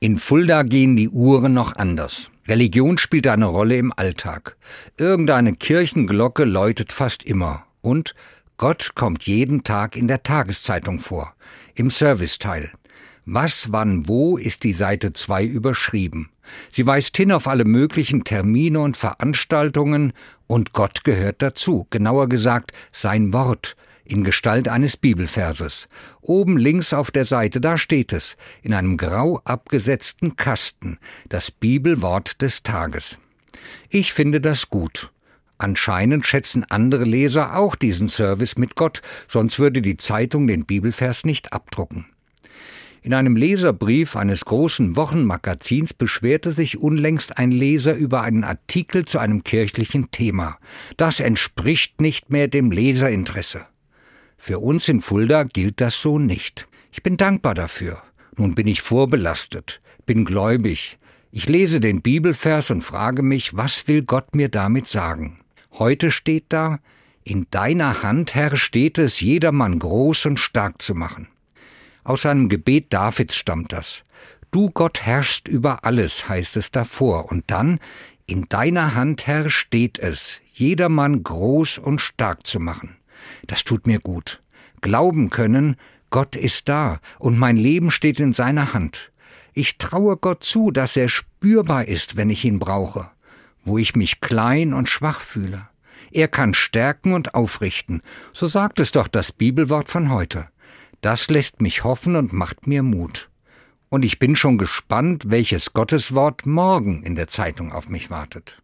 In Fulda gehen die Uhren noch anders. Religion spielt eine Rolle im Alltag. Irgendeine Kirchenglocke läutet fast immer. Und Gott kommt jeden Tag in der Tageszeitung vor, im Serviceteil. Was, wann, wo ist die Seite 2 überschrieben. Sie weist hin auf alle möglichen Termine und Veranstaltungen, und Gott gehört dazu, genauer gesagt sein Wort, in Gestalt eines Bibelverses. Oben links auf der Seite, da steht es, in einem grau abgesetzten Kasten, das Bibelwort des Tages. Ich finde das gut. Anscheinend schätzen andere Leser auch diesen Service mit Gott, sonst würde die Zeitung den Bibelvers nicht abdrucken. In einem Leserbrief eines großen Wochenmagazins beschwerte sich unlängst ein Leser über einen Artikel zu einem kirchlichen Thema. Das entspricht nicht mehr dem Leserinteresse. Für uns in Fulda gilt das so nicht. Ich bin dankbar dafür. Nun bin ich vorbelastet, bin gläubig. Ich lese den Bibelvers und frage mich, was will Gott mir damit sagen? Heute steht da, in deiner Hand, Herr, steht es, jedermann groß und stark zu machen. Aus einem Gebet Davids stammt das. Du Gott herrschst über alles, heißt es davor, und dann, in deiner Hand, Herr, steht es, jedermann groß und stark zu machen. Das tut mir gut. Glauben können, Gott ist da und mein Leben steht in seiner Hand. Ich traue Gott zu, dass er spürbar ist, wenn ich ihn brauche, wo ich mich klein und schwach fühle. Er kann stärken und aufrichten, so sagt es doch das Bibelwort von heute. Das lässt mich hoffen und macht mir Mut. Und ich bin schon gespannt, welches Gotteswort morgen in der Zeitung auf mich wartet.